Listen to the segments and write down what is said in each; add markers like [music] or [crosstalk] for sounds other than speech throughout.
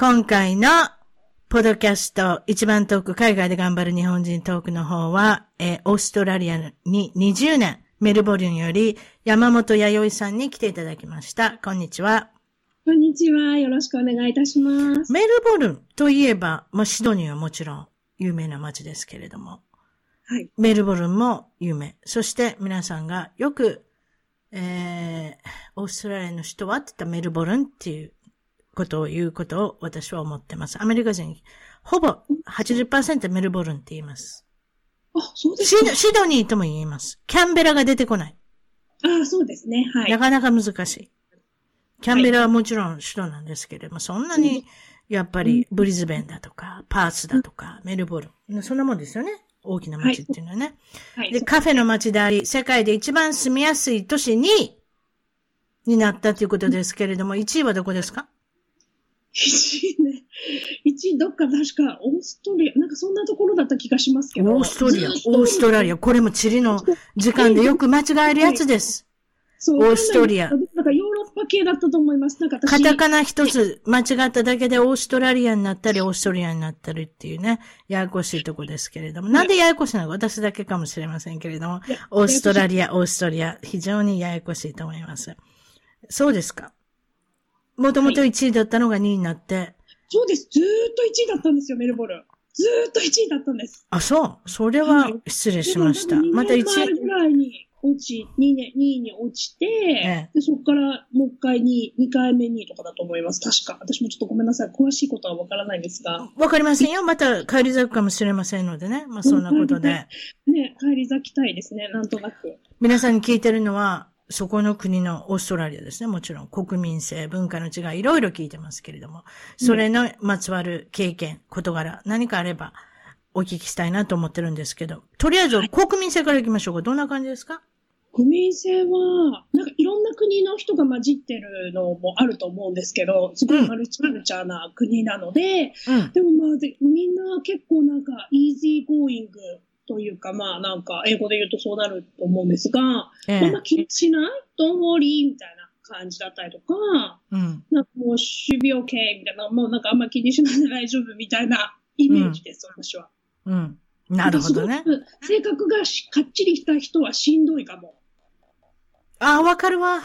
今回のポドキャスト一番トーク海外で頑張る日本人トークの方は、えー、オーストラリアに20年、メルボルンより山本弥生さんに来ていただきました。こんにちは。こんにちは。よろしくお願いいたします。メルボルンといえば、まあ、シドニーはもちろん有名な街ですけれども、はい。メルボルンも有名。そして皆さんがよく、えー、オーストラリアの人はって言ったらメルボルンっていうことを言うことを私は思ってます。アメリカ人、ほぼ80%メルボルンって言います。あ、そうですかシドニーとも言います。キャンベラが出てこない。あそうですね。はい。なかなか難しい。キャンベラはもちろん首都なんですけれども、そんなに、やっぱりブリズベンだとか、パースだとか、メルボルン。そんなもんですよね。大きな街っていうのはね。はい、で、カフェの街であり、世界で一番住みやすい都市に、になったということですけれども、1位はどこですか？?1 位ね。1位どっか確か、オーストリア、なんかそんなところだった気がしますけど。オーストリア、オーストラリア。これも地理の時間でよく間違えるやつです。そう。オーストリア。なんかヨーロッパ系だったと思います。なんかカタカナ一つ間違っただけでオーストラリアになったり、オーストリアになったりっていうね、ややこしいとこですけれども。なんでややこしいのか私だけかもしれませんけれども、オーストラリア、オーストリア、非常にややこしいと思います。そうですか。もともと1位だったのが2位になって。そうです。ずーっと1位だったんですよ、メルボルン。ずーっと1位だったんです。あ、そう。それは失礼しました。はい、また1位。ぐらいに落ち、2, 年2位に落ちて、ええ、でそこからもう一回に、2回目にとかだと思います。確か。私もちょっとごめんなさい。詳しいことはわからないんですが。わかりませんよ。また帰り咲くかもしれませんのでね。まあそんなことで。ね、帰り咲きたいですね。なんとなく。皆さんに聞いてるのは、そこの国のオーストラリアですね。もちろん国民性、文化の違い、いろいろ聞いてますけれども、それのまつわる経験、事柄、何かあればお聞きしたいなと思ってるんですけど、とりあえず国民性から行きましょうか。どんな感じですか？国民性は、なんかいろんな国の人が混じってるのもあると思うんですけど、すごいマルチマルチャーな国なので、うん、でもまあで、みんな結構なんか、イージーゴーイングというか、まあなんか、英語で言うとそうなると思うんですが、ええ、まあ気にしないドンウォーリーみたいな感じだったりとか、うん、なんかもう、守備 OK みたいな、もうなんかあんま気にしないで大丈夫みたいなイメージです、うん、私は。うん。なるほどね。性格がかっちりした人はしんどいかも。ああ、わかるわ。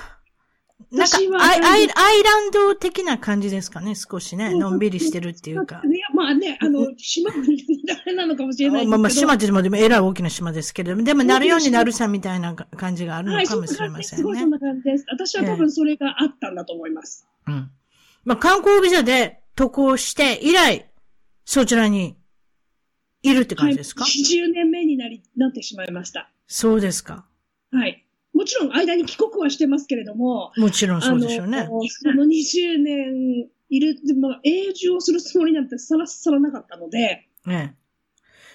なんかアイアイ、アイランド的な感じですかね、少しね。のんびりしてるっていうか。まあね、あの、島国誰なのかもしれないまあまあ、島ってもでも、えらい大きな島ですけれども、でも、なるようになるさみたいな感じがあるのかもしれませんね。はい、すごいそんな感じです。私は多分それがあったんだと思います。うん。まあ、観光ビザで渡航して以来、そちらにいるって感じですか、はい、?20 年目になり、なってしまいました。そうですか。はい。もちろん間に帰国はしてますけれども。もちろんそうでしょうね。その20年いる、まあ、永住をするつもりなんてさらさらなかったので。ね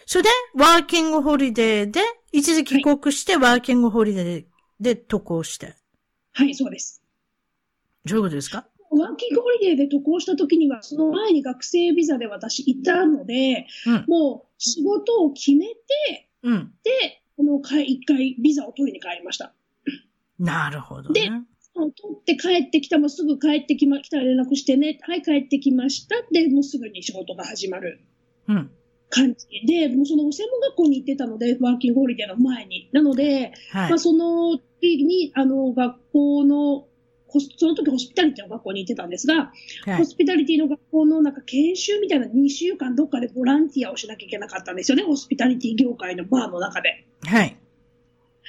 それで、ワーキングホリデーで、一時帰国して、ワーキングホリデーで渡航して。はい、そうです。どういうことですか？ワーキングホリデーで渡航した時には、その前に学生ビザで私行ったので、うん、もう仕事を決めて、うん、で、この一回ビザを取りに帰りました。なるほど、ね。で、取って帰ってきた、もうすぐ帰ってきま、来たら連絡してね、はい、帰ってきました。で、もうすぐに仕事が始まる。うん。感じで、もうその専門学校に行ってたので、ワーキングホリデーの前に。なので、はい、まあその時に、あの、学校のその時ホスピタリティの学校に行ってたんですが、はい、ホスピタリティの学校のなんか研修みたいな2週間どっかでボランティアをしなきゃいけなかったんですよね、ホスピタリティ業界のバーの中で。はい。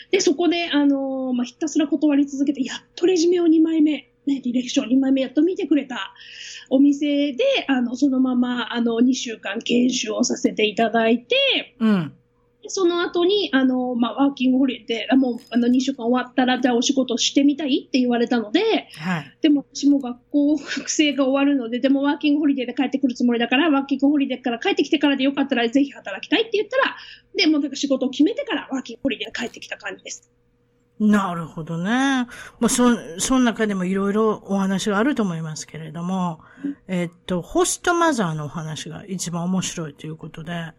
で、そこで、あのー、まあ、ひたすら断り続けて、やっとレジュメを2枚目、ね、ディレクション2枚目やっと見てくれたお店で、あの、そのまま、あの、2週間研修をさせていただいて、うん。その後に、あの、まあ、ワーキングホリデー、もう、あの、2週間終わったら、じゃあお仕事してみたいって言われたので、はい。でも、私も学校、学生が終わるので、でもワーキングホリデーで帰ってくるつもりだから、ワーキングホリデーから帰ってきてからでよかったら、ぜひ働きたいって言ったら、で、もうなんか仕事を決めてから、ワーキングホリデーで帰ってきた感じです。なるほどね。まあ、そ、その中でもいろいろお話があると思いますけれども、えっと、ホストマザーのお話が一番面白いということで、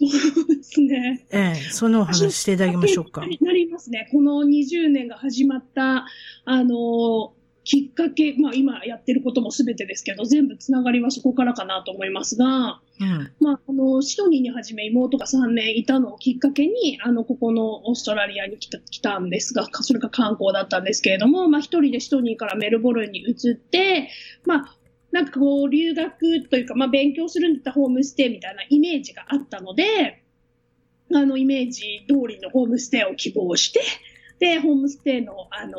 そうですね。ええ、そのお話していただきましょうか。なりますね。この20年が始まった、あの、きっかけ、まあ今やってることも全てですけど、全部つながりはそこからかなと思いますが、うん、まあ、あの、シドニーに始め妹が3年いたのをきっかけに、あの、ここのオーストラリアに来た来たんですが、それが観光だったんですけれども、まあ一人でシドニーからメルボルンに移って、まあ、なんかこう、留学というか、まあ、勉強するんだったらホームステイみたいなイメージがあったので、あの、イメージ通りのホームステイを希望して、で、ホームステイの、あの、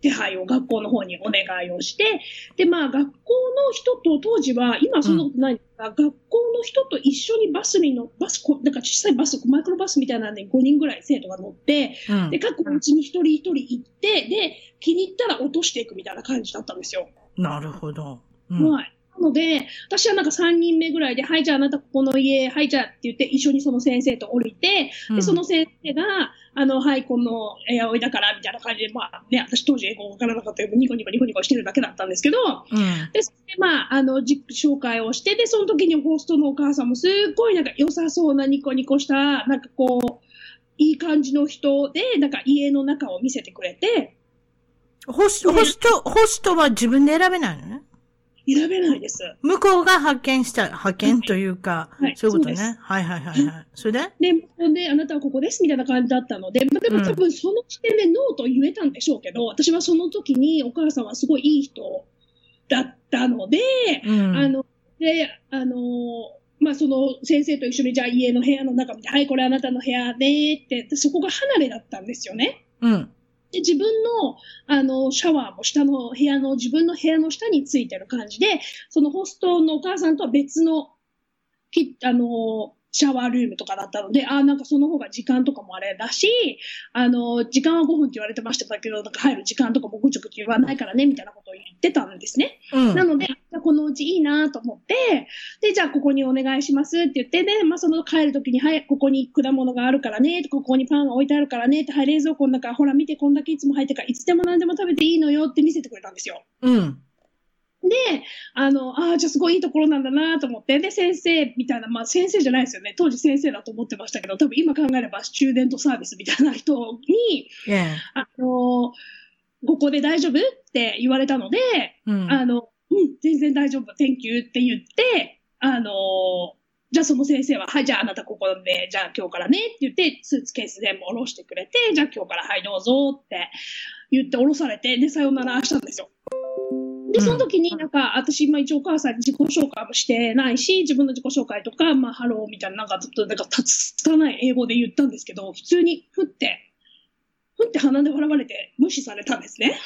手配を学校の方にお願いをして、で、まあ、学校の人と、当時は、今そんなことないんですが、うん、学校の人と一緒にバスに乗バス、なんか小さいバス、マイクロバスみたいなんで5人ぐらい生徒が乗って、うん、で、各うちに一人一人行って、で、気に入ったら落としていくみたいな感じだったんですよ。なるほど。うん、はい。なので、私はなんか3人目ぐらいで、はい、じゃああなたここの家、はい、じゃあって言って、一緒にその先生と降りて、うん、で、その先生が、あの、はい、このエア追いだから、みたいな感じで、まあね、私当時英語わからなかったけど、ニコニコニコニコしてるだけだったんですけど、うん、で、それでまあ、あの、自紹介をして、で、その時にホストのお母さんもすっごいなんか良さそうなニコニコした、なんかこう、いい感じの人で、なんか家の中を見せてくれて、ホスト、ホスト、ホストは自分で選べないのね選べないです。向こうが派遣した、派遣というか、はい、そういうことね。はいはいはいはい。それで？で、で、あなたはここですみたいな感じだったので、まあ、でも多分その時点でノーと言えたんでしょうけど、私はその時にお母さんはすごいいい人だったので、うん、あの、で、あの、まあ、その先生と一緒にじゃあ家の部屋の中見て、はい、これあなたの部屋でって、そこが離れだったんですよね。うん。で、自分の、あの、シャワーも下の部屋の、自分の部屋の下についてる感じで、そのホストのお母さんとは別の、きあの、シャワールームとかだったので、ああ、なんかその方が時間とかもあれだし、あの、時間は5分って言われてましたけど、なんか入る時間とかもぐちゅぐちゅ言わないからね、みたいなことを言ってたんですね。うん、なので、このうちいいなと思って、で、じゃあここにお願いしますって言って、で、まあその帰るときに、はい、ここに果物があるからね、ここにパンが置いてあるからね、はい、冷蔵庫の中、ほら見て、こんだけいつも入ってから、いつでも何でも食べていいのよって見せてくれたんですよ。うん。で、あの、ああ、じゃあすごいいいところなんだなと思って、で、先生みたいな、まあ先生じゃないですよね。当時先生だと思ってましたけど、多分今考えればスチューデントサービスみたいな人に、yeah. あの、ここで大丈夫って言われたので、うん、あの、うん、全然大丈夫、Thank you って言って、あの、じゃあその先生は、はい、じゃああなたここで、じゃあ今日からねって言って、スーツケース全部下ろしてくれて、じゃあ今日からはいどうぞって言って下ろされて、で、さよならしたんですよ。で、その時になんか、私今一応お母さんに自己紹介もしてないし、自分の自己紹介とか、まあ、ハローみたいな、なんかずっと、なんか、つかない英語で言ったんですけど、普通に、ふって、ふって鼻で笑われて無視されたんですね。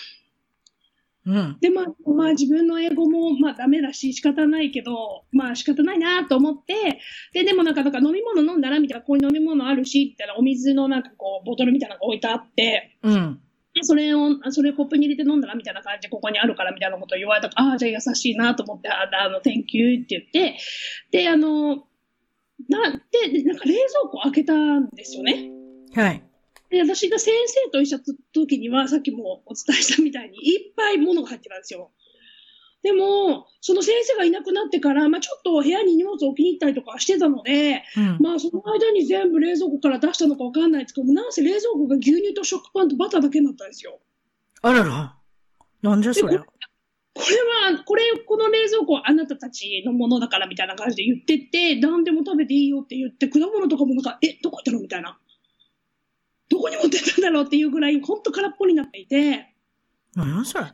うん。で、まあ、まあ自分の英語も、まあダメだし仕方ないけど、まあ仕方ないなと思って、で、でもなんか、なんか飲み物飲んだらみたいな、ここに飲み物あるし、みたいなお水のなんかこう、ボトルみたいなのが置いてあって、うん。それを、それコップに入れて飲んだらみたいな感じで、ここにあるからみたいなことを言われたから、ああ、じゃあ優しいなと思って、ああの、Thank you って言って、で、あの、な、で、なんか冷蔵庫開けたんですよね。はい。で、私が先生と一緒の時には、さっきもお伝えしたみたいに、いっぱい物が入ってたんですよ。でも、その先生がいなくなってから、まあ、ちょっと部屋に荷物を置きに行ったりとかしてたので、うん、まあ、その間に全部冷蔵庫から出したのかわかんないですけど、なんせ冷蔵庫が牛乳と食パンとバターだけになったんですよ。あらら。なんじゃそりゃ。これは、これ、この冷蔵庫はあなたたちのものだからみたいな感じで言ってって、何でも食べていいよって言って、果物とかもなんか、え、どこ行ったのみたいな。どこに持ってったんだろうっていうぐらい、ほんと空っぽになっていて、何それ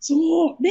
そう。で、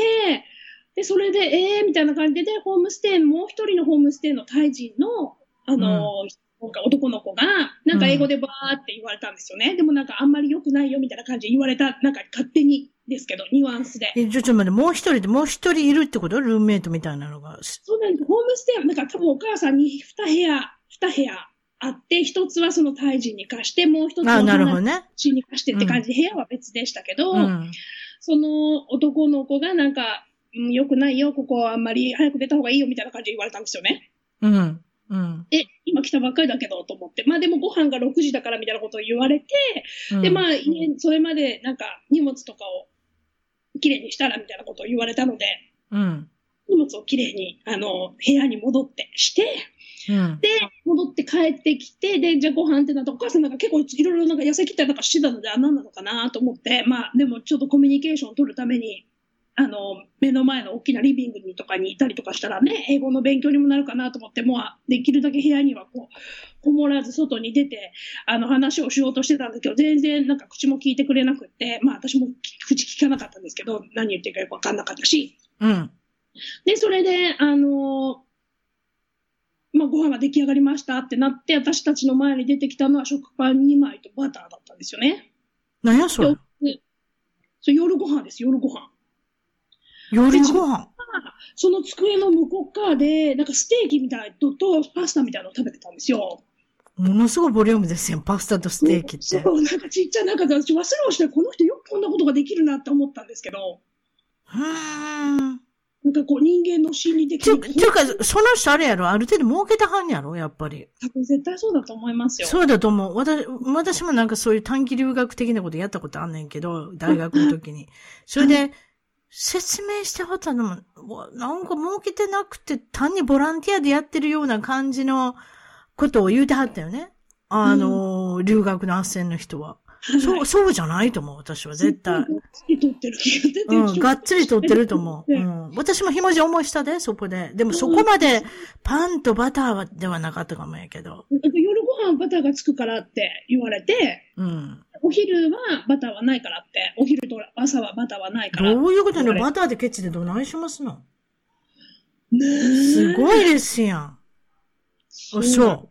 で、それで、ええー、みたいな感じで、で、ホームステイ、もう一人のホームステイのタイ人の、あの、うん男の子が、なんか英語でバーって言われたんですよね。うん、でもなんかあんまり良くないよみたいな感じで言われた、なんか勝手にですけど、ニュアンスで。え、ちょっと待って、もう一人で、もう一人いるってこと？ルームメイトみたいなのが？そうなんです。ホームステイ、なんか多分お母さんに二部屋、二部屋あって、一つはそのタイ人に貸して、もう一つはなるほどね。に貸してって感じで、部屋は別でしたけど、うん、その男の子がなんか、うん、良くないよ、ここはあんまり早く出た方がいいよみたいな感じで言われたんですよね。うん。うん。え、今来たばっかりだけど、と思って。まあでもご飯が6時だからみたいなことを言われて、うん、で、まあ、それまでなんか荷物とかをきれいにしたらみたいなことを言われたので、うん。荷物をきれいに、あの、部屋に戻ってして、うん、で、戻って帰ってきて、で、じゃあご飯ってなったお母さんなんか結構いろいろなんか痩せ切ったりとかしてたので、あ、何なのかなと思って、まあ、でもちょっとコミュニケーションを取るために、あの、目の前の大きなリビングにとかにいたりとかしたらね、英語の勉強にもなるかなと思って、もうできるだけ部屋にはこう、こもらず外に出て、あの話をしようとしてたんだけど、全然なんか口も聞いてくれなくって、まあ私も口聞かなかったんですけど、何言ってるかよくわかんなかったし。うん。で、それで、あの、まあご飯が出来上がりましたってなって、私たちの前に出てきたのは食パン2枚とバターだったんですよね。何やそれ？そう夜ご飯です、夜ご飯。夜ご飯その机の向こう側で、なんかステーキみたいと、とパスタみたいなのを食べてたんですよ。ものすごいボリュームですよ、パスタとステーキって。そう、なんかちっちゃい、なんか私忘れをして、この人よくこんなことができるなって思ったんですけど。うん。なんかこう人間の心理的に。ていうか、その人あれやろ？ある程度儲けたはんやろ？やっぱり。多分絶対そうだと思いますよ。そうだと思う。私、私もなんかそういう短期留学的なことやったことあんねんけど、大学の時に。それで、説明してはったのも、なんか儲けてなくて、単にボランティアでやってるような感じのことを言うてはったよね。あの、うん、留学の斡旋の人は。そう、そうじゃないと思う、私は絶対。がっつり取ってる気が出てる。うん、がっつり取ってると思う。うん。私もひもじ思いしたで、そこで。でもそこまでパンとバターではなかったかもやけど。夜ご飯バターがつくからって言われて、うん。お昼はバターはないからって、お昼と朝はバターはないから。どういうことやのバターでケチでどないしますの？ねすごいですやん。そう。そう。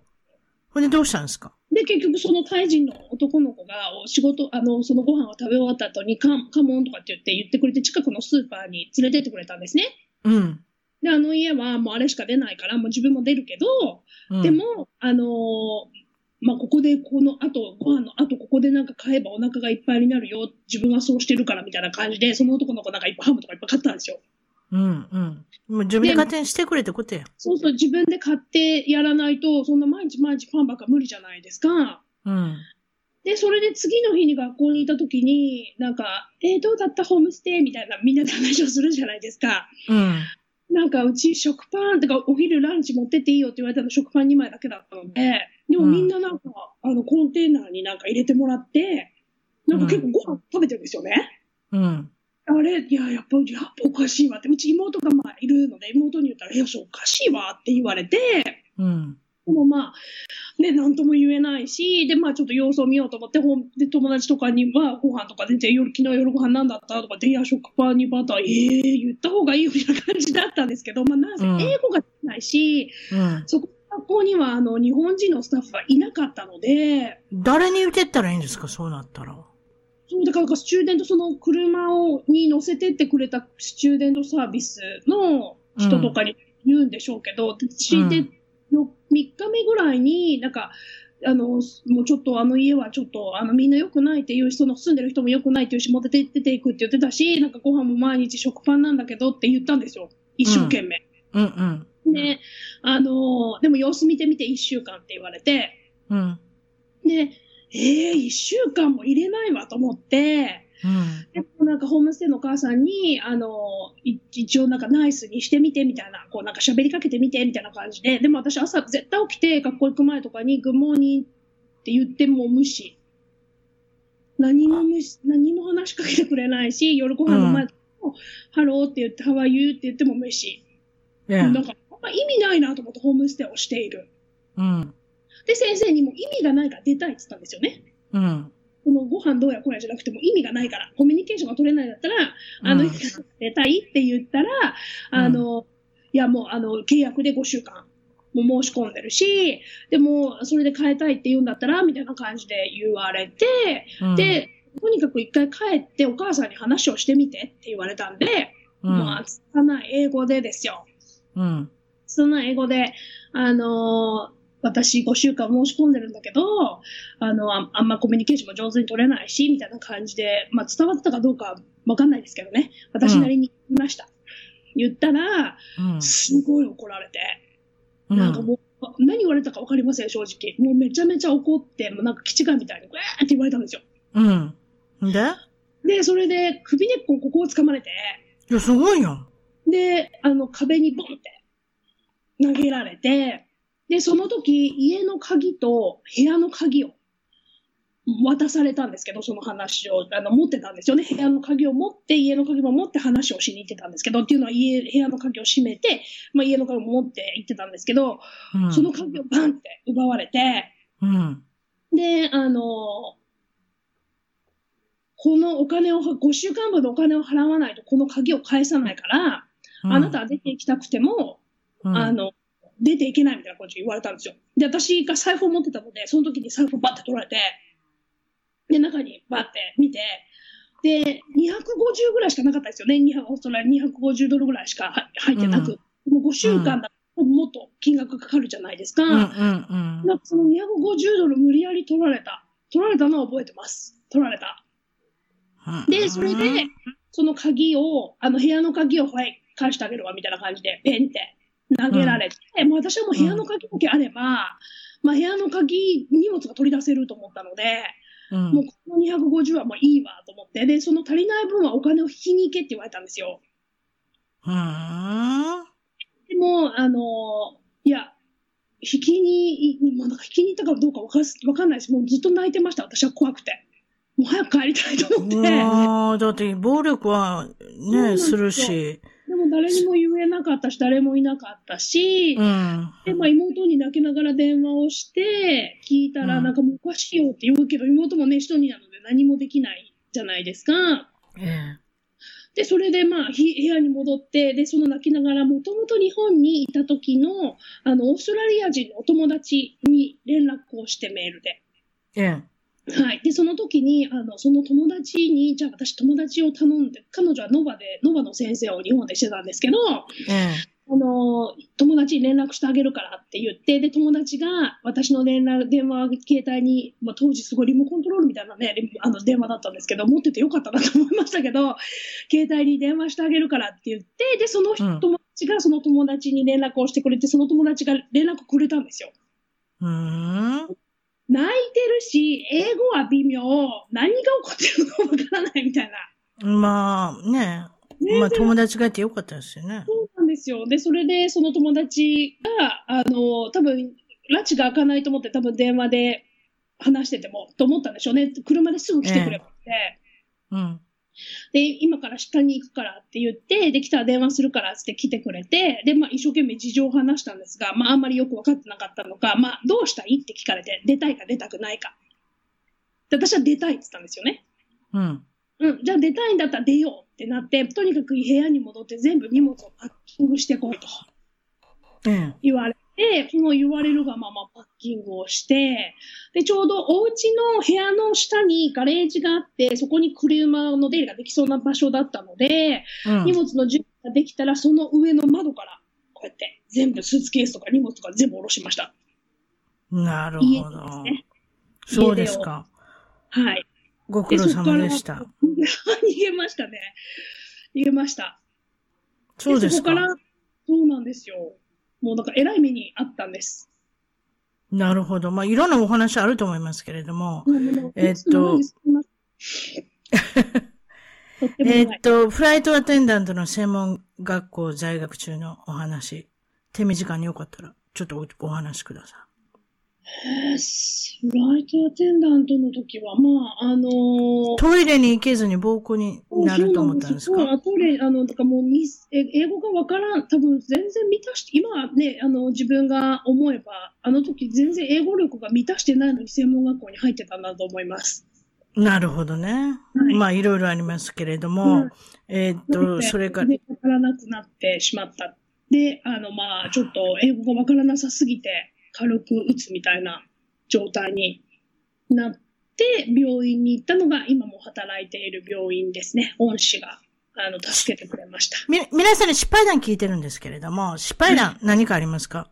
ほんでどうしたんですか？で、結局そのタイ人の男の子が、仕事、あの、そのご飯を食べ終わった後にカ、カモンとかって言って言ってくれて、近くのスーパーに連れてってくれたんですね。うん。で、あの家はもうあれしか出ないから、もう自分も出るけど、うん、でも、あのー、まあ、ここで、この後、ご飯の後、ここでなんか買えばお腹がいっぱいになるよ。自分はそうしてるからみたいな感じで、その男の子なんかいっぱいハムとかいっぱい買ったんですよ。うんうん。もう自分で勝手にしてくれってことや。そうそう、自分で買ってやらないと、そんな毎日毎日パンばっか無理じゃないですか。うん。で、それで次の日に学校にいた時に、なんか、えー、どうだった？ホームステイみたいなみんなで話をするじゃないですか。うん。なんかうち食パンとかお昼ランチ持ってっていいよって言われたの食パン2枚だけだったので、でもみんななんか、うん、あのコンテーナーになんか入れてもらって、なんか結構ご飯食べてるんですよね。うん。あれ、いや、やっぱ、やっぱおかしいわって、うち妹がまあいるので、妹に言ったら、いや、そうおかしいわって言われて、うん。でもまあ、ね、なんとも言えないし、で、まあちょっと様子を見ようと思って、ほんで、友達とかにはご飯とか全然夜、昨日夜ご飯なんだったとかで、いや、食パンにバター、ええー、言った方がいいよみたいな感じだったんですけど、まあなぜ英語がないし、うん、そこ学校にはあの日本人のスタッフがいなかったので。誰に言ってったらいいんですか、そうなったら。そう、だからスチューデント、その車を、に乗せてってくれたスチューデントサービスの人とかに言うんでしょうけど、うん、私で、3日目ぐらいに、なんか、あの、もうちょっとあの家はちょっと、あのみんな良くないっていう人の住んでる人も良くないっていうし、もう出て出ていくって言ってたし、なんかご飯も毎日食パンなんだけどって言ったんですよ。一生懸命。うん、うん、うん。で、あの、でも様子見てみて一週間って言われて、うん。で、ええー、一週間も入れないわと思って、うん、でもなんかホームステイのお母さんに、あの、一応なんかナイスにしてみてみたいな、こうなんか喋りかけてみてみたいな感じで、でも私朝絶対起きて学校行く前とかに Good morning って言っても無視。何も無視、何も話しかけてくれないし、夜ご飯の前も、うん、ハローって言って、ハワイユーって言っても無視。なんか、あ意味ないなと思ってホームステイをしている。うん。で、先生にも意味がないから出たいって言ったんですよね。うん。このご飯どうやこうやじゃなくても意味がないから、コミュニケーションが取れないんだったら、あの、出たいって言ったら、あの、いやもう、あの、契約で5週間も申し込んでるし、でも、それで変えたいって言うんだったら、みたいな感じで言われて、うん、で、とにかく一回帰ってお母さんに話をしてみてって言われたんで、うん、まあ、つかない英語でですよ。うん。つかない英語で、あのー、私5週間申し込んでるんだけど、あの、ああんまコミュニケーションも上手に取れないし、みたいな感じで、まあ伝わったかどうかわかんないですけどね。私なりに言いました。うん、言ったら、すごい怒られて。なんかもう、何言われたかわかりません、正直。もうめちゃめちゃ怒って、もうなんか気違いみたいに、ぐーって言われたんですよ。うん。で？で、それで首根っこここを掴まれて。いや、すごいよ。で、あの、壁にボンって投げられて、で、その時、家の鍵と部屋の鍵を渡されたんですけど、その話を、あの、持ってたんですよね。部屋の鍵を持って、家の鍵も持って話をしに行ってたんですけど、っていうのは家、部屋の鍵を閉めて、まあ家の鍵も持って行ってたんですけど、うん、その鍵をバンって奪われて、うん、で、あの、このお金を、5週間分のお金を払わないとこの鍵を返さないから、うん、あなたは出て行きたくても、あの、出ていけないみたいな感じで言われたんですよ。で、私が財布を持ってたので、その時に財布をバッて取られて、で、中にバッて見て、で、250ぐらいしかなかったですよね。オーストラリア250ドルぐらいしか入ってなく。うん、もう5週間だともっと金額かかるじゃないですか。うんうんうんかその250ドル無理やり取られた。取られたのは覚えてます。取られた。で、それで、その鍵を、あの部屋の鍵を、はい、返してあげるわ、みたいな感じで、ペンって投げられて、うん、もう私はもう部屋の鍵だけあれば、うん、まあ部屋の鍵、荷物が取り出せると思ったので、うん、もうこの250はもういいわと思って、で、その足りない分はお金を引きに行けって言われたんですよ。うん。でも、あの、いや、引きに、まあ、なんか引きに行ったかどうかわかわかんないし、もうずっと泣いてました、私は怖くて。もう早く帰りたいと思って。ああ、だって暴力はね、するし。でも誰にも言えなかったし、誰もいなかったし、うん、で、まあ妹に泣きながら電話をして、聞いたら、なんかもうおかしいよって言うけど、妹もね、一人なので何もできないじゃないですか。ええ、で、それでまあ、部屋に戻って、で、その泣きながら、もともと日本にいた時の、あの、オーストラリア人のお友達に連絡をしてメールで。ええ。はい。で、その時に、あの、その友達に、じゃあ私友達を頼んで、彼女はノバで、ノバの先生を日本でしてたんですけど、うん、あの、友達に連絡してあげるからって言って、で、友達が私の連絡、電話、携帯に、まあ、当時すごいリモコントロールみたいなね、あの電話だったんですけど、持っててよかったなと思いましたけど、携帯に電話してあげるからって言って、で、その友達がその友達に連絡をしてくれて、その友達が連絡くれたんですよ。うんるし、英語は微妙、何が起こってるのかわからないみたいな。まあね、まあ友達がいてよかったですよね。そうなんですよ。で、それでその友達が、あの、多分、拉致が開かないと思って多分電話で話してても、と思ったんでしょうね。車ですぐ来てくればって。えー、うん。で、今から下に行くからって言って、で、来たら電話するからって来てくれて、で、まあ、一生懸命事情を話したんですが、まあ、あんまりよく分かってなかったのか、まあ、どうしたいって聞かれて、出たいか出たくないか。で、私は出たいって言ったんですよね。うん。うん、じゃあ出たいんだったら出ようってなって、とにかく部屋に戻って全部荷物をパッキングしてこいと。うん。言われで、その言われるがままパッキングをして、で、ちょうどお家の部屋の下にガレージがあって、そこに車の出入りができそうな場所だったので、うん、荷物の準備ができたら、その上の窓から、こうやって全部スーツケースとか荷物とか全部下ろしました。なるほど。ね、そうですか。はい。ご苦労様でした。逃げましたね。逃げました。そうですか。そこから、そうなんですよ。もうなんか偉い目にあったんです。なるほど。まあ、いろんなお話あると思いますけれども、えっと、えっと、フライトアテンダントの専門学校在学中のお話、手短によかったら、ちょっとお話ください。えー、ライトアテンダントの時は、まあ、あのー、トイレに行けずに暴行になると思ったんですか？そうトイレ、あの、だからもう英語がわからん、多分全然満たして、今はね、あの、自分が思えば、あの時全然英語力が満たしてないのに専門学校に入ってたんだと思います。なるほどね。はい、まあ、いろいろありますけれども、うん、えっと、それから。わからなくなってしまった。で、あの、まあ、ちょっと英語がわからなさすぎて、軽く打つみたいな状態になって、病院に行ったのが、今も働いている病院ですね。恩師が、あの、助けてくれました。み、皆さんに失敗談聞いてるんですけれども、失敗談何かありますか、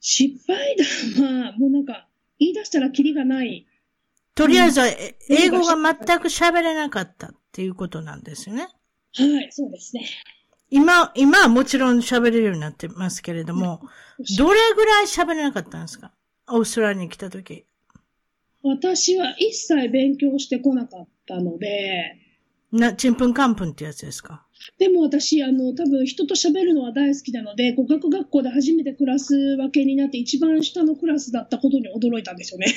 失敗談は、もうなんか、言い出したらキリがないとりあえずは、英語が全く喋れなかったっていうことなんですよね。はい、そうですね。今、今はもちろん喋れるようになってますけれども、どれぐらい喋れなかったんですか？オーストラリアに来た時。私は一切勉強してこなかったので。な、ちんぷんかんぷんってやつですか？でも私、あの、多分人と喋るのは大好きなので、語学学校で初めてクラス分けになって一番下のクラスだったことに驚いたんですよね。[laughs]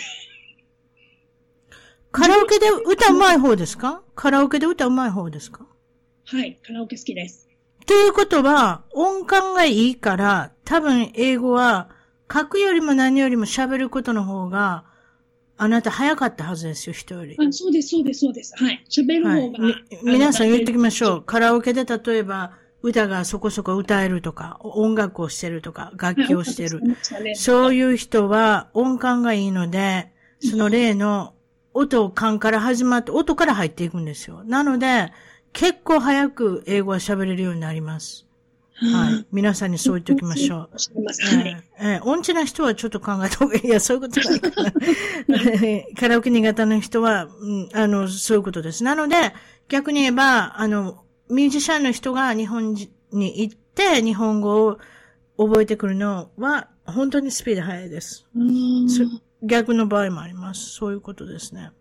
カラオケで歌うまい方ですか？カラオケで歌うまい方ですか？はい、カラオケ好きです。ということは、音感がいいから、多分英語は、書くよりも何よりも喋ることの方が、あなた早かったはずですよ、人より。あそうです、そうです、そうです。はい。喋る方が。はい、皆さん言ってきましょう。カラオケで例えば、歌がそこそこ歌えるとか、音楽をしてるとか、楽器をしてる。ね、そういう人は音感がいいので、その例の音、感から始まって、音から入っていくんですよ。なので、結構早く英語は喋れるようになります。はい。皆さんにそう言っておきましょう。はい。えー、音痴な人はちょっと考えた方がいい。いや、そういうことない。[laughs] カラオケ苦手な人は、うん、あの、そういうことです。なので、逆に言えば、あの、ミュージシャンの人が日本に行って、日本語を覚えてくるのは、本当にスピード速いです。逆の場合もあります。そういうことですね。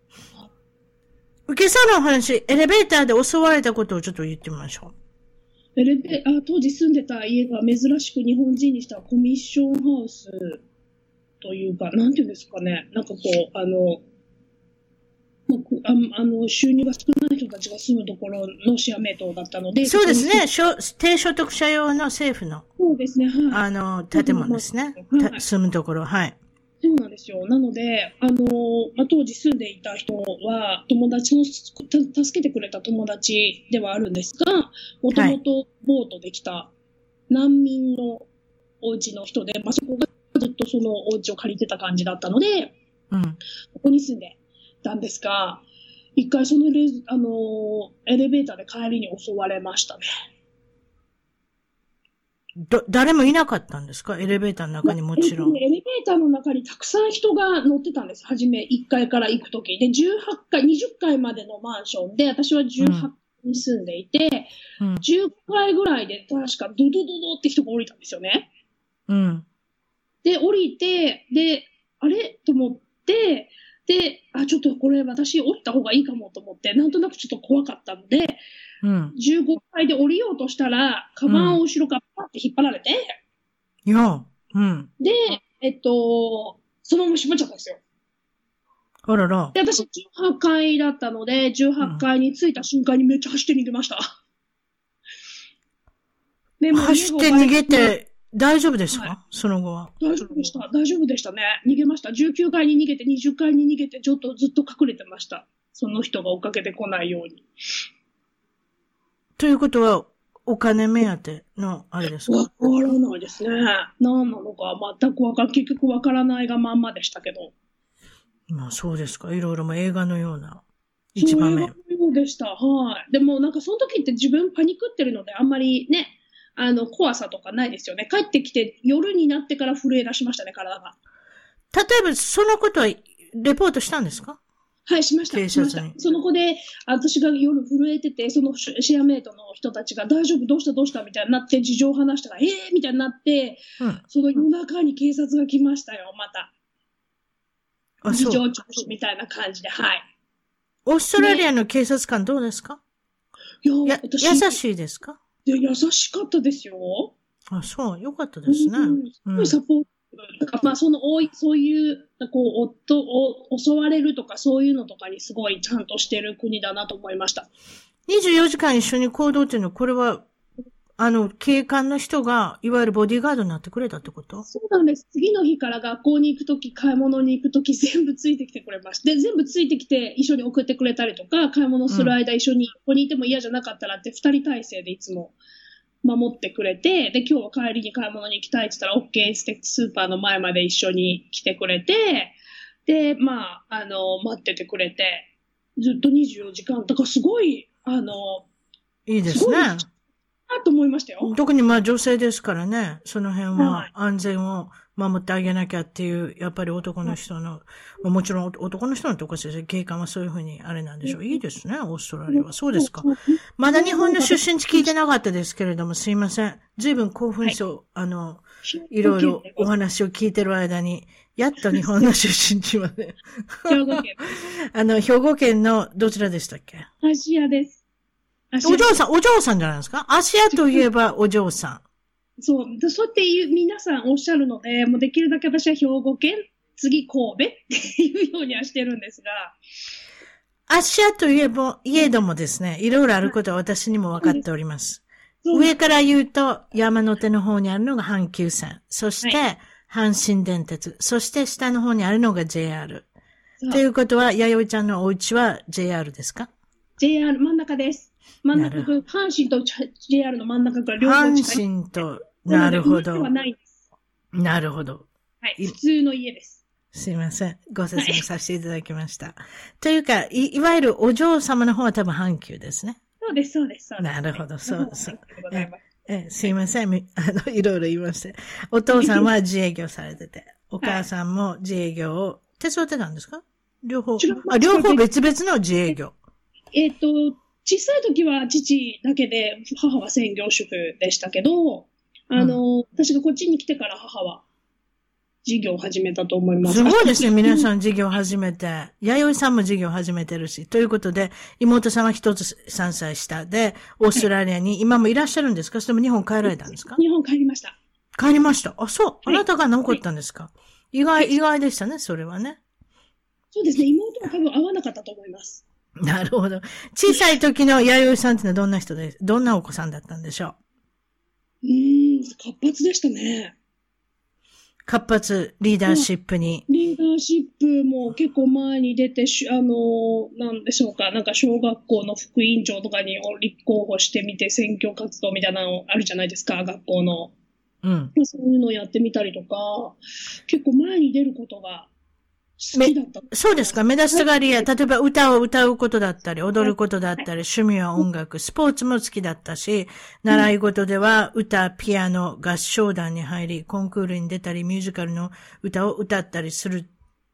今朝のお話、エレベーターで襲われたことをちょっと言ってみましょう。エレベあ当時住んでた家が珍しく日本人にしたコミッションハウスというか、なんていうんですかね、なんかこう、あの、ああの収入が少ない人たちが住むところのシアメートだったので。そうですね。低所得者用の政府の。そうですね。はい。あの、建物ですね。はい、住むところ。はい。そうなんですよ。なので、あの、まあ、当時住んでいた人は、友達の、助けてくれた友達ではあるんですが、もともとボートで来た難民のお家の人で、まあ、そこがずっとそのお家を借りてた感じだったので、うん、ここに住んでたんですが、一回そのレあのエレベーターで帰りに襲われましたね。だ、誰もいなかったんですか？エレベーターの中にもちろん。エレベーターの中にたくさん人が乗ってたんです。はじめ1階から行くとき。で、18階、20階までのマンションで、私は18階に住んでいて、うん、10階ぐらいで確かドドドドって人が降りたんですよね。うん。で、降りて、で、あれ？と思って、で、あ、ちょっとこれ私降りた方がいいかもと思って、なんとなくちょっと怖かったので、うん、15階で降りようとしたら、カバンを後ろからパッて引っ張られて、いや、うん。で、えっと、そのまま閉まっちゃったんですよ。あらら。で、私18階だったので、18階に着いた瞬間にめっちゃ走って逃げました。でも走って逃げて、大丈夫ですか、はい、その後は？大丈夫でした。大丈夫でしたね。逃げました。19階に逃げて、20階に逃げて、ちょっとずっと隠れてました。その人が追っかけてこないように。ということは、お金目当てのあれですか？わからないですね。何なのか全くわか結局わからないがまんまでしたけど。まあそうですか。いろいろも映画のような一場面。そうでした。はい。でもなんかその時って自分パニクってるのであんまりね、あの、怖さとかないですよね。帰ってきて夜になってから震え出しましたね、体が。例えばそのことはレポートしたんですか？はい、しました。しました。その子で、私が夜震えてて、そのシェアメイトの人たちが大丈夫、どうしたどうしたみたいになって、事情を話したら、ええー、みたいになって、うん、その夜中に警察が来ましたよ、また。あ、事情聴取みたいな感じで、はい。オーストラリアの警察官どうですか、ね、いや、私。優しいですか？優しかったですよ。あ、そう、よかったですね。すごいサポーまあその多い、そういう、こう、夫を襲われるとかそういうのとかにすごいちゃんとしてる国だなと思いました。24時間一緒に行動っていうのは、これは、あの、警官の人が、いわゆるボディーガードになってくれたってこと？そうなんです。次の日から学校に行くとき、買い物に行くとき、全部ついてきてくれました。で、全部ついてきて、一緒に送ってくれたりとか、買い物する間、一緒に、ここにいても嫌じゃなかったらって、二人体制でいつも守ってくれて、で、今日は帰りに買い物に行きたいって言ったら、OK ステスーパーの前まで一緒に来てくれて、で、まあ、あの、待っててくれて、ずっと24時間。だからすごい、あの、いいですね。と思いましたよ。特にまあ女性ですからね、その辺は安全を守ってあげなきゃっていう、やっぱり男の人の、まあ、もちろん男の人のとこです警官はそういうふうにあれなんでしょ？う。いいですね、オーストラリアは。そうですか。まだ日本の出身地聞いてなかったですけれども、すいません。随分興奮そう、はい、あの、いろいろお話を聞いてる間に、やっと日本の出身地まで。兵庫県。[laughs] あの、兵庫県のどちらでしたっけ？アジアです。お嬢さん、お嬢さんじゃないですか？芦屋といえばお嬢さん。そう。そうやって皆さんおっしゃるので、もうできるだけ私は兵庫県、次神戸っていうようにはしてるんですが。芦屋といえば、いえどもですね、いろいろあることは私にも分かっております。上から言うと、山手の方にあるのが阪急線。そして、阪神電鉄。そして下の方にあるのが JR。ということは、弥生ちゃんのお家は JR ですか ?JR 真ん中です。真ん中阪神と JR の真ん中から両方近い。阪神と、なるほど。なるほど。はい、普通の家です。すいません。ご説明させていただきました。はい、というかい、いわゆるお嬢様の方は多分阪急ですね。そうです、そうです、そうです。なるほど、そうそう。え、すいません。[laughs] あの、いろいろ言いまして。お父さんは自営業されてて、[laughs] お母さんも自営業を手伝ってたんですか？両方。あ、両方別々の自営業。えっ、と、小さい時は父だけで、母は専業主婦でしたけど、あの、うん、私がこっちに来てから母は事業を始めたと思います。すごいですね、皆さん事業始めて。弥生さんも事業始めてるし。ということで、妹さんは一つ3歳下で、オーストラリアに今もいらっしゃるんですか？それとも日本帰られたんですか？日本帰りました。帰りました。あ、そう。あなたが残ったんですか、はい、意外、意外でしたね、それはね。そうですね、妹は多分合わなかったと思います。[laughs] なるほど。小さい時の弥生さんってのはどんな人で、どんなお子さんだったんでしょう？うん、活発でしたね。活発、リーダーシップに。リーダーシップも結構前に出て、あの、なんでしょうか、なんか小学校の副委員長とかに立候補してみて選挙活動みたいなのあるじゃないですか、学校の。うん。そういうのをやってみたりとか、結構前に出ることがそうですか。目立ちたがりや、例えば歌を歌うことだったり、踊ることだったり、趣味は音楽、スポーツも好きだったし、習い事では歌、ピアノ、合唱団に入り、コンクールに出たり、ミュージカルの歌を歌ったりする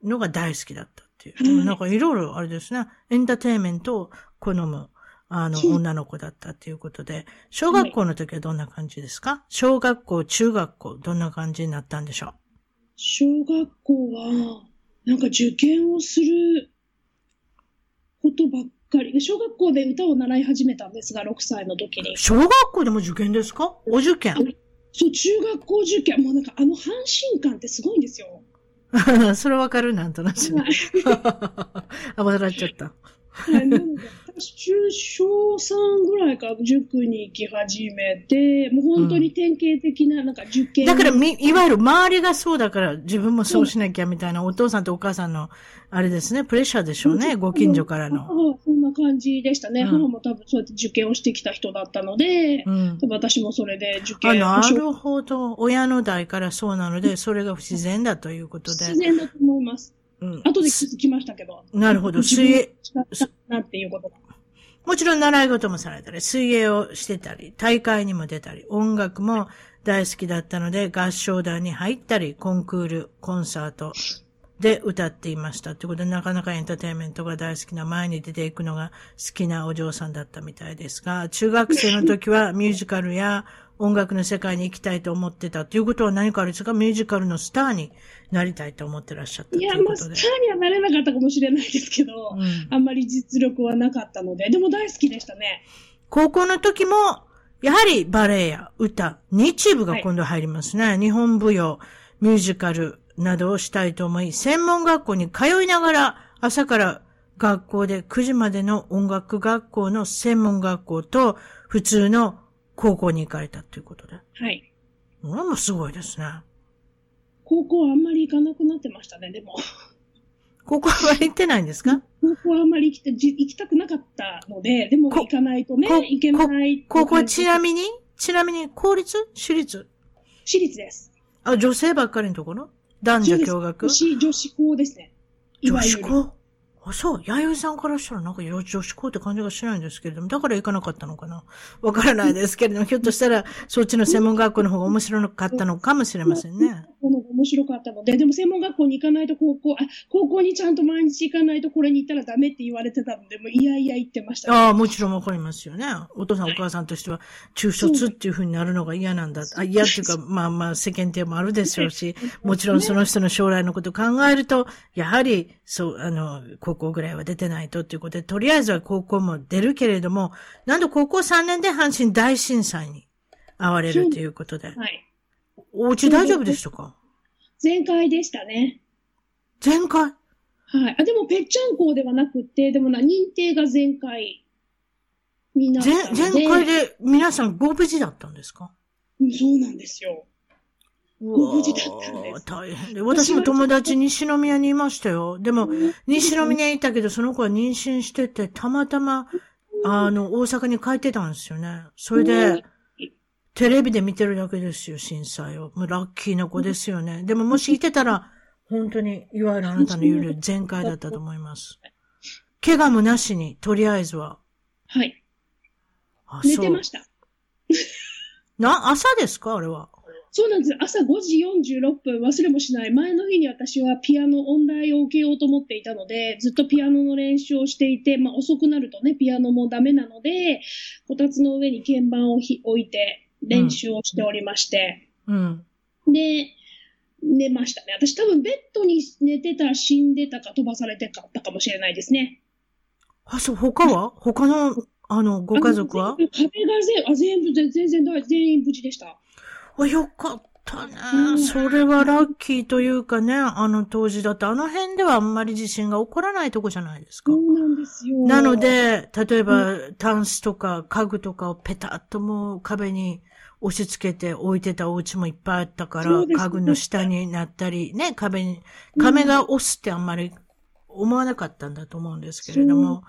のが大好きだったっていう。なんかいろいろあれですね、エンターテインメントを好む。あの、女の子だったっていうことで、小学校の時はどんな感じですか？小学校、中学校、どんな感じになったんでしょう？小学校は、なんか受験をすることばっかり。小学校で歌を習い始めたんですが、6歳の時に。小学校でも受験ですか？お受験そう、中学校受験。もうなんかあの阪神感ってすごいんですよ。[laughs] それわかる？なんとなく。[laughs] あ、笑っちゃった。はい、中小3ぐらいから塾に行き始めて、もう本当に典型的な、なんか受験、うん、だからみ、いわゆる周りがそうだから自分もそうしなきゃみたいな、お父さんとお母さんの、あれですね、プレッシャーでしょうね、ご近所からの。そんな感じでしたね、うん、母も多分そうやって受験をしてきた人だったので、うん、私もそれで受験あ、なるほど。親の代からそうなので、それが不自然だということで。自然だと思います。うん。後で気づきましたけど。なるほど。水泳。なっていうことが。もちろん習い事もされたり、水泳をしてたり、大会にも出たり、音楽も大好きだったので、合唱団に入ったり、コンクール、コンサートで歌っていました。ということで、なかなかエンターテインメントが大好きな、前に出ていくのが好きなお嬢さんだったみたいですが、中学生の時はミュージカルや音楽の世界に行きたいと思ってたということは何かあるんですか？ミュージカルのスターになりたいと思ってらっしゃったいや、まあ、スターにはなれなかったかもしれないですけど、うん、あんまり実力はなかったので、でも大好きでしたね。高校の時も、やはりバレエや歌、日部が今度入りますね。はい、日本舞踊、ミュージカルなどをしたいと思い、専門学校に通いながら朝から学校で9時までの音楽学校の専門学校と普通の高校に行かれたっていうことで。はい。これもすごいですね。高校あんまり行かなくなってましたね、でも。高校は行ってないんですか？[laughs] 高校はあんまり行き行きたくなかったので、でも行かないとね、行けない高校はちなみにちなみに公立？私立？私立です。あ、女性ばっかりのところ？男女共学？女子、女子校ですね。女子校？あ、そう。弥生さんからしたらなんか女子校って感じがしないんですけれども、だから行かなかったのかな。わからないですけれども、ひょっとしたら、そっちの専門学校の方が面白かったのかもしれませんね。面白かったので、でも専門学校に行かないと高校、あ、高校にちゃん。と毎日行かないとこれに行ったらダメって言われてたので、もいやいや言ってました、ね、ああ、もちろん。わかりますよね。お父さん。お母さん。としては、中卒っていうふうになるのが嫌なん。だ。あ嫌っていうか、まあまあ世間体もあるでしょうし、もちろん。その人の将来のことを考えると、やはり、そう、あの、高校ぐらいは出てないとっていうことで、とりあえずは高校も出るけれども、なんと高校3年で阪神大震災に遭われるということで。はい。お家大丈夫でしたか？全開でしたね。全開？はい。あ、でも、ぺっちゃん校ではなくて、でもな、認定が全開になったので。全、全開で皆さんご無事だったんですか？そうなんですよ。ご無事だったんです。大変で。私も友達西宮にいましたよ。でも、西宮にいたけど、その子は妊娠してて、たまたま、あの、大阪に帰ってたんですよね。それで、テレビで見てるだけですよ、震災を。もうラッキーな子ですよね。でももしいてたら、本当に、いわゆるあなたの言うより全開だったと思います。怪我もなしに、とりあえずは。はい。あ、寝てました。な、朝ですか？あれは。そうなんです。朝5時46分忘れもしない。前の日に私はピアノ音大を受けようと思っていたので、ずっとピアノの練習をしていて、まあ遅くなるとね、ピアノもダメなので、こたつの上に鍵盤を置いて、練習をしておりまして、うん。で、寝ましたね。私多分ベッドに寝てたら死んでたか飛ばされてかったかもしれないですね。あ、そう、他は？他の、あの、ご家族は？壁が全、あ、全部、全然、全員無事でした。あ、よかったね、うん。それはラッキーというかね、あの当時だってあの辺ではあんまり地震が起こらないとこじゃないですか。そうなんですよ。なので、例えば、タンスとか家具とかをペタッともう壁に押し付けて置いてたお家もいっぱいあったから、家具の下になったり、ね、壁に、壁が押すってあんまり思わなかったんだと思うんですけれども、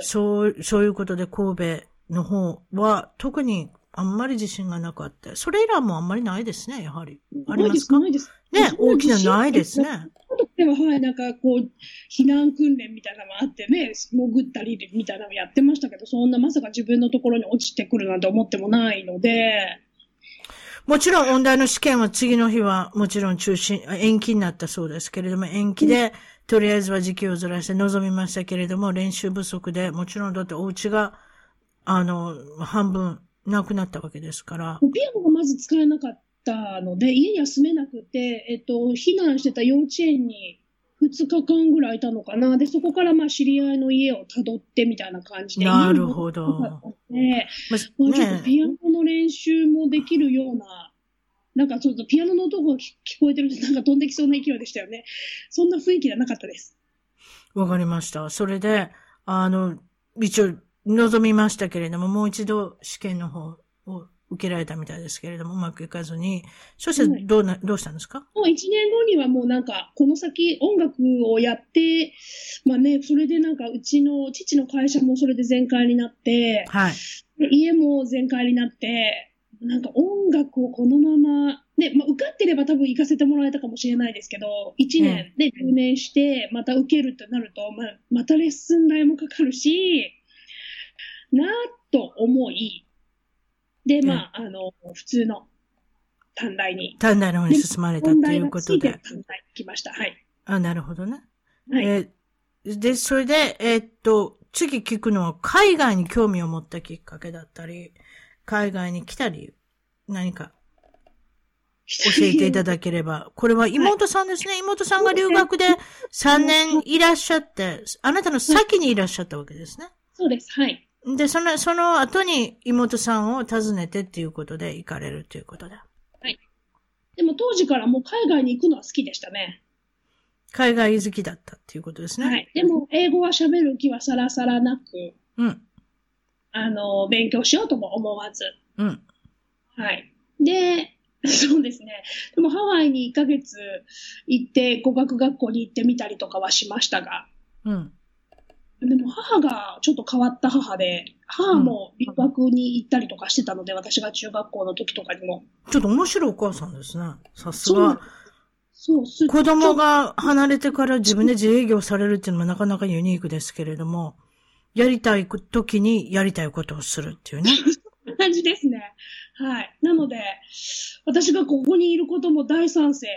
そう、そういうことで神戸の方は特にあんまり自信がなかった。それ以来もあんまりないですね、やはり。ありますか？ないです。ね、大きなないですね。でも、はい、なんかこう、避難訓練みたいなのもあってね、潜ったりみたいなのやってましたけど、そんなまさか自分のところに落ちてくるなんて思ってもないので、もちろん、音大の試験は次の日はもちろん中止、延期になったそうですけれども、延期で、とりあえずは時期をずらして臨みましたけれども、練習不足で、もちろんだってお家が、あの、半分なくなったわけですから。ピアノがまず使えなかったので、家には住めなくて、えっと、避難してた幼稚園に2日間ぐらいいたのかな。で、そこからまあ知り合いの家を辿ってみたいな感じで。なるほど。で、まあ、ちょっとピアノの練習もできるような、なんかちょっとピアノの音が聞こえてるとなんか飛んできそうな勢いでしたよね。そんな雰囲気じゃなかったです。わかりました。それで、あの、一応、望みましたけれども、もう一度試験の方を受けられたみたいですけれども、うまくいかずに。そしてどうな、どうしたんですか？もう一年後にはもうなんか、この先音楽をやって、まあね、それでなんかうちの父の会社もそれで全開になって、はい。家も全開になって、なんか音楽をこのまま、ね、まあ、受かってれば多分行かせてもらえたかもしれないですけど、1年で留年して、また受けるとなると、まあ、またレッスン代もかかるし、なと思い、で、まあ、あの、普通の短大に。短大の方に進まれたということで。短大来ました。はい。あ、なるほどね。はい。えー、で、それで、えー、っと、次聞くのは海外に興味を持ったきっかけだったり、海外に来た理由、何か教えていただければ。[laughs] これは妹さんですね。はい、妹さんが留学で3年いらっしゃって、あなたの先にいらっしゃったわけですね。そうです。はい。で、その、その後に妹さんを訪ねてっていうことで行かれるということだ。はい。でも当時からもう海外に行くのは好きでしたね。海外好きだったっていうことですね。はい。でも、英語は喋る気はさらさらなく、うん。あの、勉強しようとも思わず、うん。はい。で、[laughs] そうですね。でもハワイに1ヶ月行って語学学校に行ってみたりとかはしましたが。うん。でも母がちょっと変わった母で、母も留学に行ったりとかしてたので、うん、私が中学校の時とかにも。ちょっと面白いお母さんですね。さすが。そうそう子供が離れてから自分で自営業されるっていうのもなかなかユニークですけれども、やりたい時にやりたいことをするっていうね。[laughs] 感じですね。はい。なので、私がここにいることも大賛成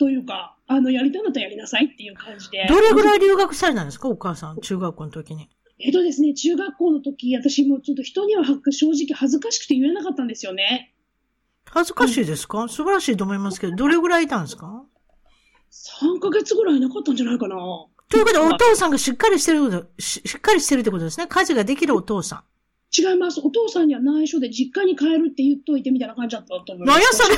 というか、あの、やりたいんだったらやりなさいっていう感じで。どれぐらい留学されたんですか？お母さん、中学校の時に。えっとですね、中学校の時、私もちょっと人には正直恥ずかしくて言えなかったんですよね。恥ずかしいですか、うん、素晴らしいと思いますけど、どれぐらいいたんですか ?3 ヶ月ぐらいなかったんじゃないかな。ということで、お父さんがしっかりしてるし、しっかりしてるってことですね。家事ができるお父さん。違います。お父さんには内緒で実家に帰るって言っといてみたいな感じだったと思います。何やそれ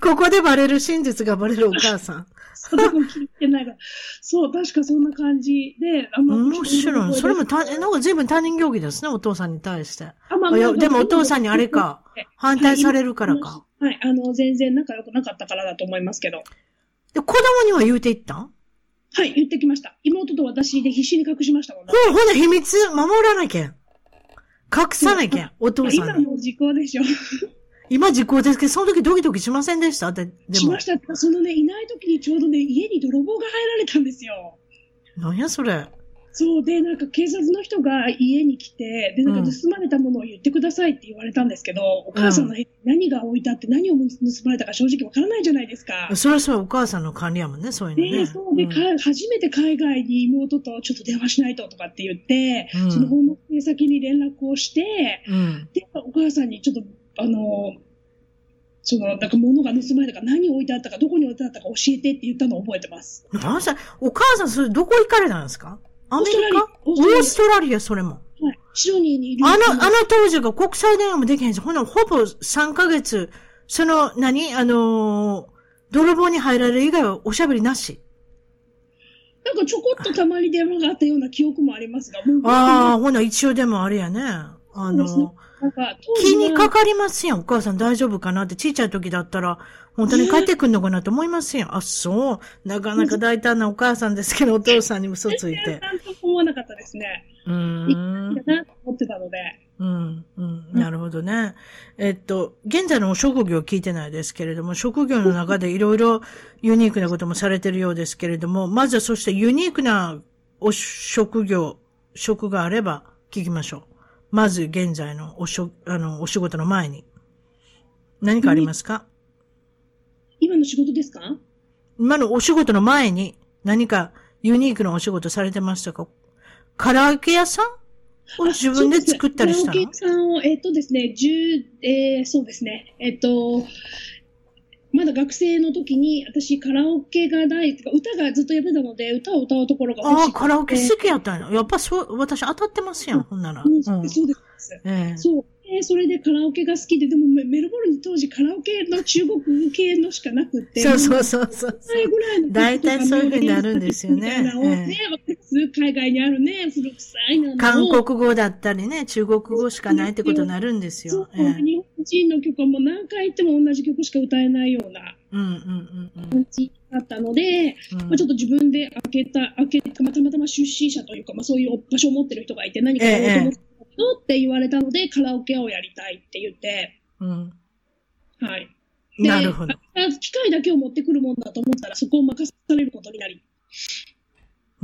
[laughs] ここでバレる真実がバレるお母さん。そ聞いてないから。そう、確かそんな感じで、あんま面白い。それもた、なんか随分他人行儀ですね、お父さんに対して。あ、まあ、まあ、でもお父さんにあれか、反対されるからか。はい、あの、全然仲良くなかったからだと思いますけど。で、子供には言うていったん？はい、言ってきました。妹と私で必死に隠しましたもんね。ほう、ほな秘密守らなきゃ。隠さなきゃ、[laughs] お父さんに。今も時効でしょ。今時効ですけど、その時ドキドキしませんでした？ででしました。そのね、いない時にちょうどね、家に泥棒が入られたんですよ。なんやそれ。そうで、なんか警察の人が家に来て、で、なんか盗まれたものを言ってくださいって言われたんですけど、うん、お母さんの部屋に何が置いてあって何を盗まれたか正直わからないじゃないですか。それはそうお母さんの管理やもんね、そういうのね。で、そうで、うん、初めて海外に妹とちょっと電話しないととかって言って、うん、その訪問先に連絡をして、で、お母さんにちょっと、あの、その、なんか物が盗まれたか、何置いてあったか、どこに置いてあったか教えてって言ったのを覚えてます。なんお母さん、それどこ行かれたんですか？アメリカ？オーストラリア、それも。はい。シドニーにいる。あの、あの当時が国際電話もできへんし、ほんほぼ3ヶ月、その、何？あのー、泥棒に入られる以外はおしゃべりなし。なんかちょこっとたまに電話があったような記憶もありますが、ああ、ほな、一応でもあれやね。あの、気にかかりますやん。お母さん大丈夫かなって、ちっちゃい時だったら、本当に帰ってくんのかなと思いますやん。あ、そう。なかなか大胆なお母さんですけど、[laughs] お父さんに嘘ついて。なんと思わなかったですね。うん。いいなと思ってたので。うん、うん。なるほどね。えっと、現在のお職業聞いてないですけれども、職業の中でいろいろユニークなこともされてるようですけれども、まずはそしてユニークなお職業、職があれば聞きましょう。まず現在のおしょ、あの、お仕事の前に。何かありますか？今の仕事ですか？今のお仕事の前に何かユニークなお仕事されてましたか？カラオケ屋さん？を自分で作ったりしたの？カラオケ屋さんを、えっ、ー、とですね、十、えー、そうですね、えっ、ー、と、まだ学生の時に、私カラオケが大好き、歌がずっとやってたので、歌を歌うところが欲しくて。ああ、カラオケ好きやったんや。やっぱそう、私当たってますやん、ほんなら。うん、そうです。えー、そう。えー、それでカラオケが好きで、でもメルボルンに当時カラオケの中国系のしかなくて。そうそうそうそう。ぐらいの。大体そういうふうになるんですよね。ね、海外にあるね、古臭いな韓国語だったりね、中国語しかないってことになるんですよ。日本人の曲はもう何回言っても同じ曲しか歌えないような感じだったので、うんまあ、ちょっと自分で開けた、開けた、またまたま出身者というか、まあそういう場所を持ってる人がいて何かやろうと思ってって言われたので、カラオケをやりたいって言って、うん。はい。なるほど。機械だけを持ってくるもんだと思ったら、そこを任されることになり。す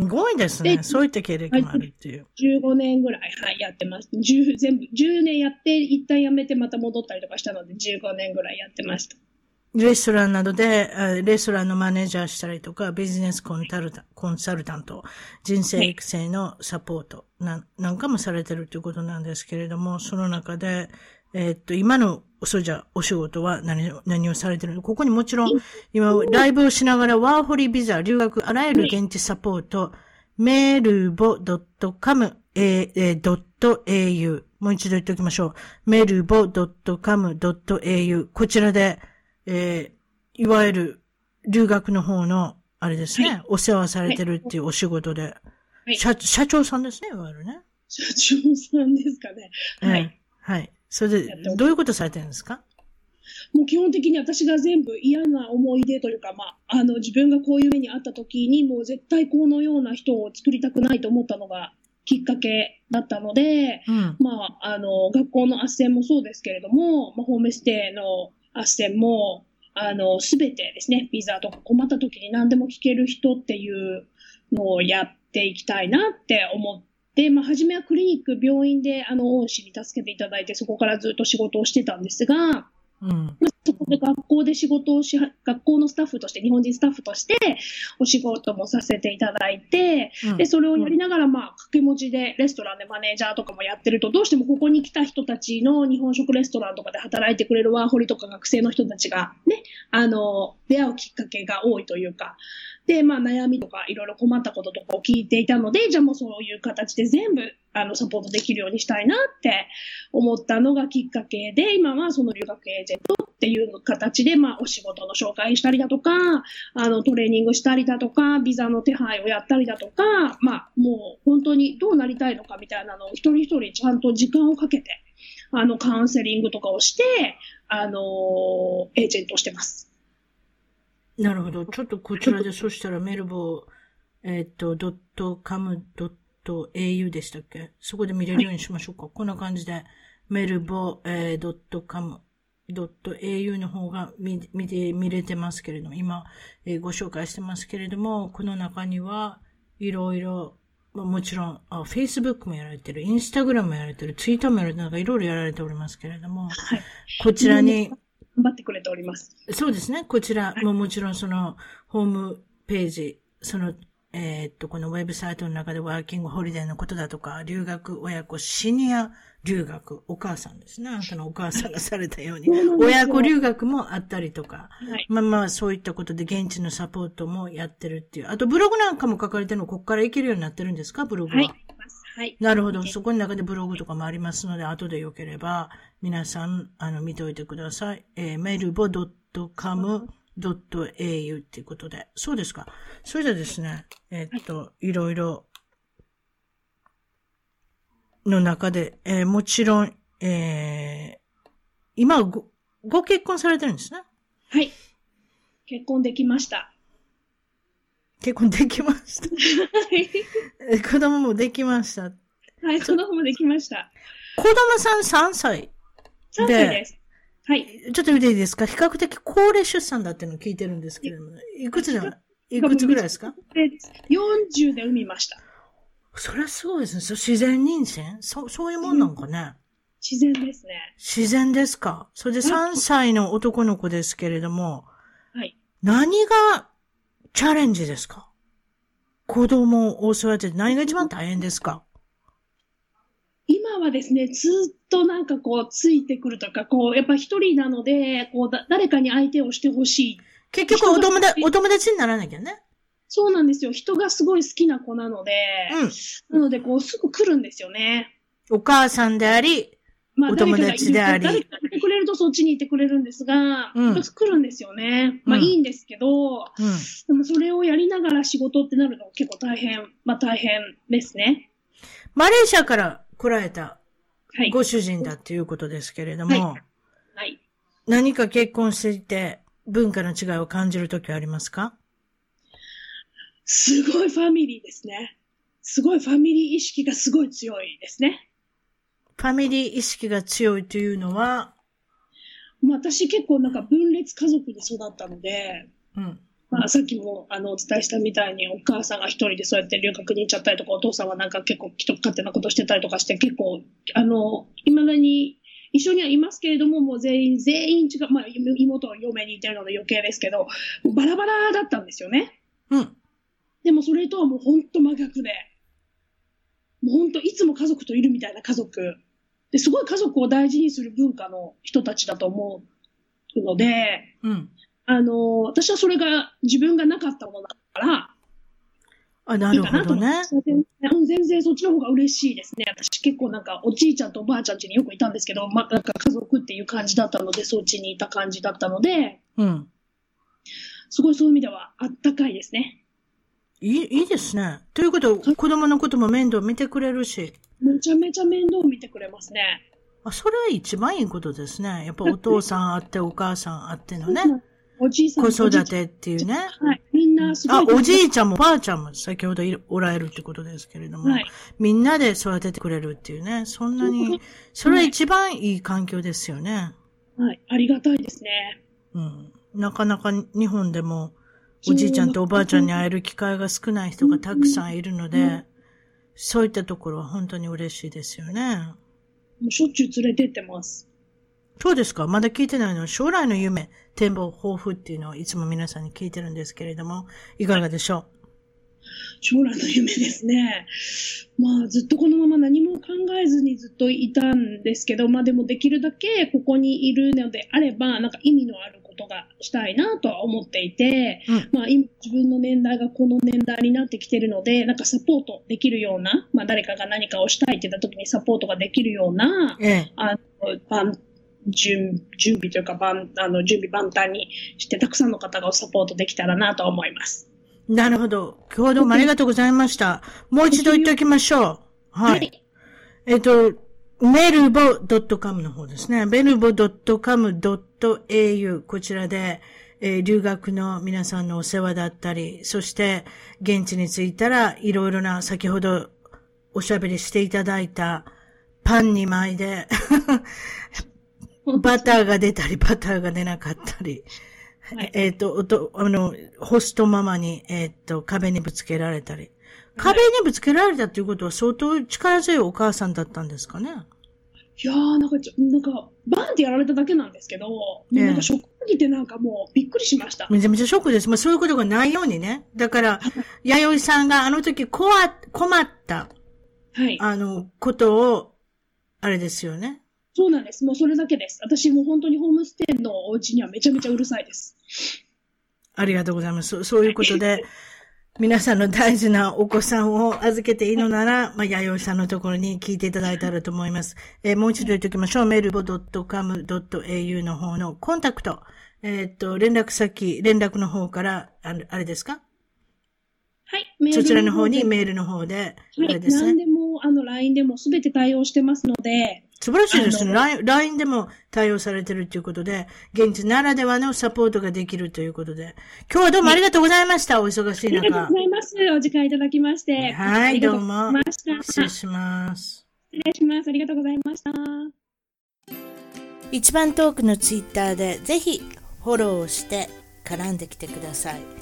ごいですね。そういった経歴もあるっていう。15年ぐらい、はい、やってます。10全部、10年やって、一旦やめてまた戻ったりとかしたので、15年ぐらいやってました。レストランなどで、レストランのマネージャーしたりとか、ビジネスコンサルタコンサルタント、人生育成のサポートななんかもされてるということなんですけれども、その中で、えー、っと、今の、そうじゃ、お仕事は何、何をされてるのここにもちろん、今、ライブをしながら、ワーホリビザ、留学、あらゆる現地サポート、メルボ .com、えー、ドット .au。もう一度言っておきましょう。メルボ .com.au。こちらで、えー、いわゆる留学の方の、あれですね、はい、お世話されてるっていうお仕事で、はい、社社長さんですね、いわゆるね。社長さんですかね。はい。はい。それで、どういうことされてるんですか？もう基本的に私が全部嫌な思い出というか、まあ、あの、自分がこういう目にあった時に、もう絶対このような人を作りたくないと思ったのがきっかけだったので、うん、まあ、あの、学校の斡旋もそうですけれども、まあ、ホームステイのあしても、あの、すべてですね、ビザとか困った時に何でも聞ける人っていうのをやっていきたいなって思って、まあ、初めはクリニック、病院で、あの、恩師に助けていただいて、そこからずっと仕事をしてたんですが、うん、そこで学校で仕事をし、学校のスタッフとして、日本人スタッフとしてお仕事もさせていただいて、うん、で、それをやりながら、まあ、掛け持ちでレストランでマネージャーとかもやってると、どうしてもここに来た人たちの日本食レストランとかで働いてくれるワーホリとか学生の人たちがね、あの、出会うきっかけが多いというか、で、まあ悩みとかいろいろ困ったこととかを聞いていたので、じゃあもうそういう形で全部あのサポートできるようにしたいなって思ったのがきっかけで、今はその留学エージェントっていう形で、まあお仕事の紹介したりだとか、あのトレーニングしたりだとか、ビザの手配をやったりだとか、まあもう本当にどうなりたいのかみたいなのを一人一人ちゃんと時間をかけて、あのカウンセリングとかをして、あのエージェントしてます。なるほど。ちょっとこちらで、そしたらメルボー、えっ、と、ドットカムドット au でしたっけ？そこで見れるようにしましょうか。はい、こんな感じで、メルボー、えー、ドットカムドット au の方が見、見て、見れてますけれども、今、えー、ご紹介してますけれども、この中には、いろいろ、まあ、もちろんあ、Facebook もやられてる、Instagram もやられてる、Twitter もやられてる、なんかいろいろやられておりますけれども、はい、こちらに、頑張ってくれております。そうですね。こちらももちろんその、ホームページ、その、えー、っと、このウェブサイトの中でワーキングホリデーのことだとか、留学親子、シニア留学、お母さんですね。あなたのお母さんがされたように。親子留学もあったりとか。はい、まあまあ、そういったことで現地のサポートもやってるっていう。あと、ブログなんかも書かれてるの、ここから行けるようになってるんですか？ブログは。はい。はい。なるほど。そこの中でブログとかもありますので、後でよければ、皆さん、あの、見ておいてください。えー、メルボ .com .au っていうことで。そうですか。それでですね、えー、っと、いろいろ、の中で、えー、もちろん、えー、今ご、ご結婚されてるんですね？はい。結婚できました。結婚できました。はい。子供もできました。はい、子供もできました。子供さん3歳。3歳です。はい。ちょっと見ていいですか？比較的高齢出産だっていうのを聞いてるんですけれども、いくつだ、い？くつぐらいですか ?40 で産みました。それはすごいですね。そ自然妊娠？そそういうもんなんかね、自然ですね。自然ですか？それで3歳の男の子ですけれども、はい。何がチャレンジですか？子供を育てて何が一番大変ですか？今はですね、ずっとなんかこう、ついてくるとか、こう、やっぱ一人なので、こうだ、誰かに相手をしてほしい。結局お友達、お友達にならなきゃね。そうなんですよ。人がすごい好きな子なので、うん、なので、こう、すぐ来るんですよね。お母さんであり、まあ、お友達であり。誰かがいてくれるとそっちにいてくれるんですが、うん、来るんですよね。まあ、いいんですけど、うん、でもそれをやりながら仕事ってなると結構大変、まあ大変ですね。マレーシアから来られたご主人だっていうことですけれども、はい。はい、何か結婚していて文化の違いを感じるときはありますか？すごいファミリーですね。すごいファミリー意識がすごい強いですね。ファミリー意識が強いというのは？私結構なんか分裂家族に育ったので、うん。まあ、さっきもあのお伝えしたみたいにお母さんが一人でそうやって留学に行っちゃったりとかお父さんはなんか結構人勝手なことしてたりとかして結構あの未だに一緒にはいますけれどももう全員全員違う、まあ、妹は嫁にいてるので余計ですけどバラバラだったんですよね。うん。でもそれとはもう本当真逆でもう本当いつも家族といるみたいな家族ですごい家族を大事にする文化の人たちだと思うので、うん、あの、私はそれが自分がなかったものだから、あ、なるほどね。全然そっちの方が嬉しいですね。私結構なんかおじいちゃんとおばあちゃん家によくいたんですけど、まあ、なんか家族っていう感じだったので、そっちにいた感じだったので、うん。すごいそういう意味ではあったかいですね。いい、いいですね。ということは、子供のことも面倒見てくれるし。めちゃめちゃ面倒見てくれますね。あ、それは一番いいことですね。やっぱお父さんあってお母さんあってのね。おじいさん子育てっていうね。はい。みんなすごい。あ、おじいちゃんもばあちゃんも先ほどおられるってことですけれども。はい。みんなで育ててくれるっていうね。そんなに、それは一番いい環境ですよね。はい。ありがたいですね。うん。なかなか日本でも、おじいちゃんとおばあちゃんに会える機会が少ない人がたくさんいるので、そういったところは本当に嬉しいですよね。もうしょっちゅう連れてってます。そうですか？まだ聞いてないの？将来の夢、展望、抱負っていうのをいつも皆さんに聞いてるんですけれども、いかがでしょう？将来の夢ですね。まあ、ずっとこのまま何も考えずにずっといたんですけど、まあでもできるだけここにいるのであれば、なんか意味のあることがしたいなとは思っていて、うん、まあ今自分の年代がこの年代になってきてるので、なんかサポートできるような、まあ誰かが何かをしたいって言った時にサポートができるような、ええ、あの、準準備というか、あの準備万端にして、たくさんの方がサポートできたらなと思います。なるほど。今日はどうもありがとうございました。もう一度言っておきましょう。はい。はい、えっ、と、メルボ .com の方ですね。メルボ .com.au こちらで、えー、留学の皆さんのお世話だったり、そして現地に着いたらいろいろな先ほどおしゃべりしていただいたパン2枚で [laughs] バターが出たり、バターが出なかったり、はい、えっ、ー、と、あの、ホストママに、えっ、ー、と、壁にぶつけられたり。壁にぶつけられたっていうことは相当力強いお母さんだったんですかね？いやー、なんかちょ、なんか、バーンってやられただけなんですけど、ね、なんかショックすぎてなんかもうびっくりしました。めちゃめちゃショックです。まあそういうことがないようにね。だから、[laughs] 弥生さんがあの時困った、はい。あの、ことを、あれですよね。そうなんです。もうそれだけです。私も本当にホームステイのお家にはめちゃめちゃうるさいです。ありがとうございます。そういうことで、[laughs] 皆さんの大事なお子さんを預けていいのなら、まあ、弥生さんのところに聞いていただいたらと思います。えー、もう一度言っておきましょう。メルボ .com.au の方のコンタクト。えっ、と、連絡先、連絡の方から、ああれですか？はい。そちらの方にメールの方で、はい、あれですね。何でも、あの、LINE でもすべて対応してますので、素晴らしいですね。LINE でも対応されてるということで、現地ならではのサポートができるということで。今日はどうもありがとうございました。お忙しい中。ありがとうございます。お時間いただきまして。はい、どうも。失礼します。失礼します。ありがとうございました。一番トークのツイッターでぜひフォローして絡んできてください。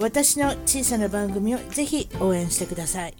私の小さな番組をぜひ応援してください。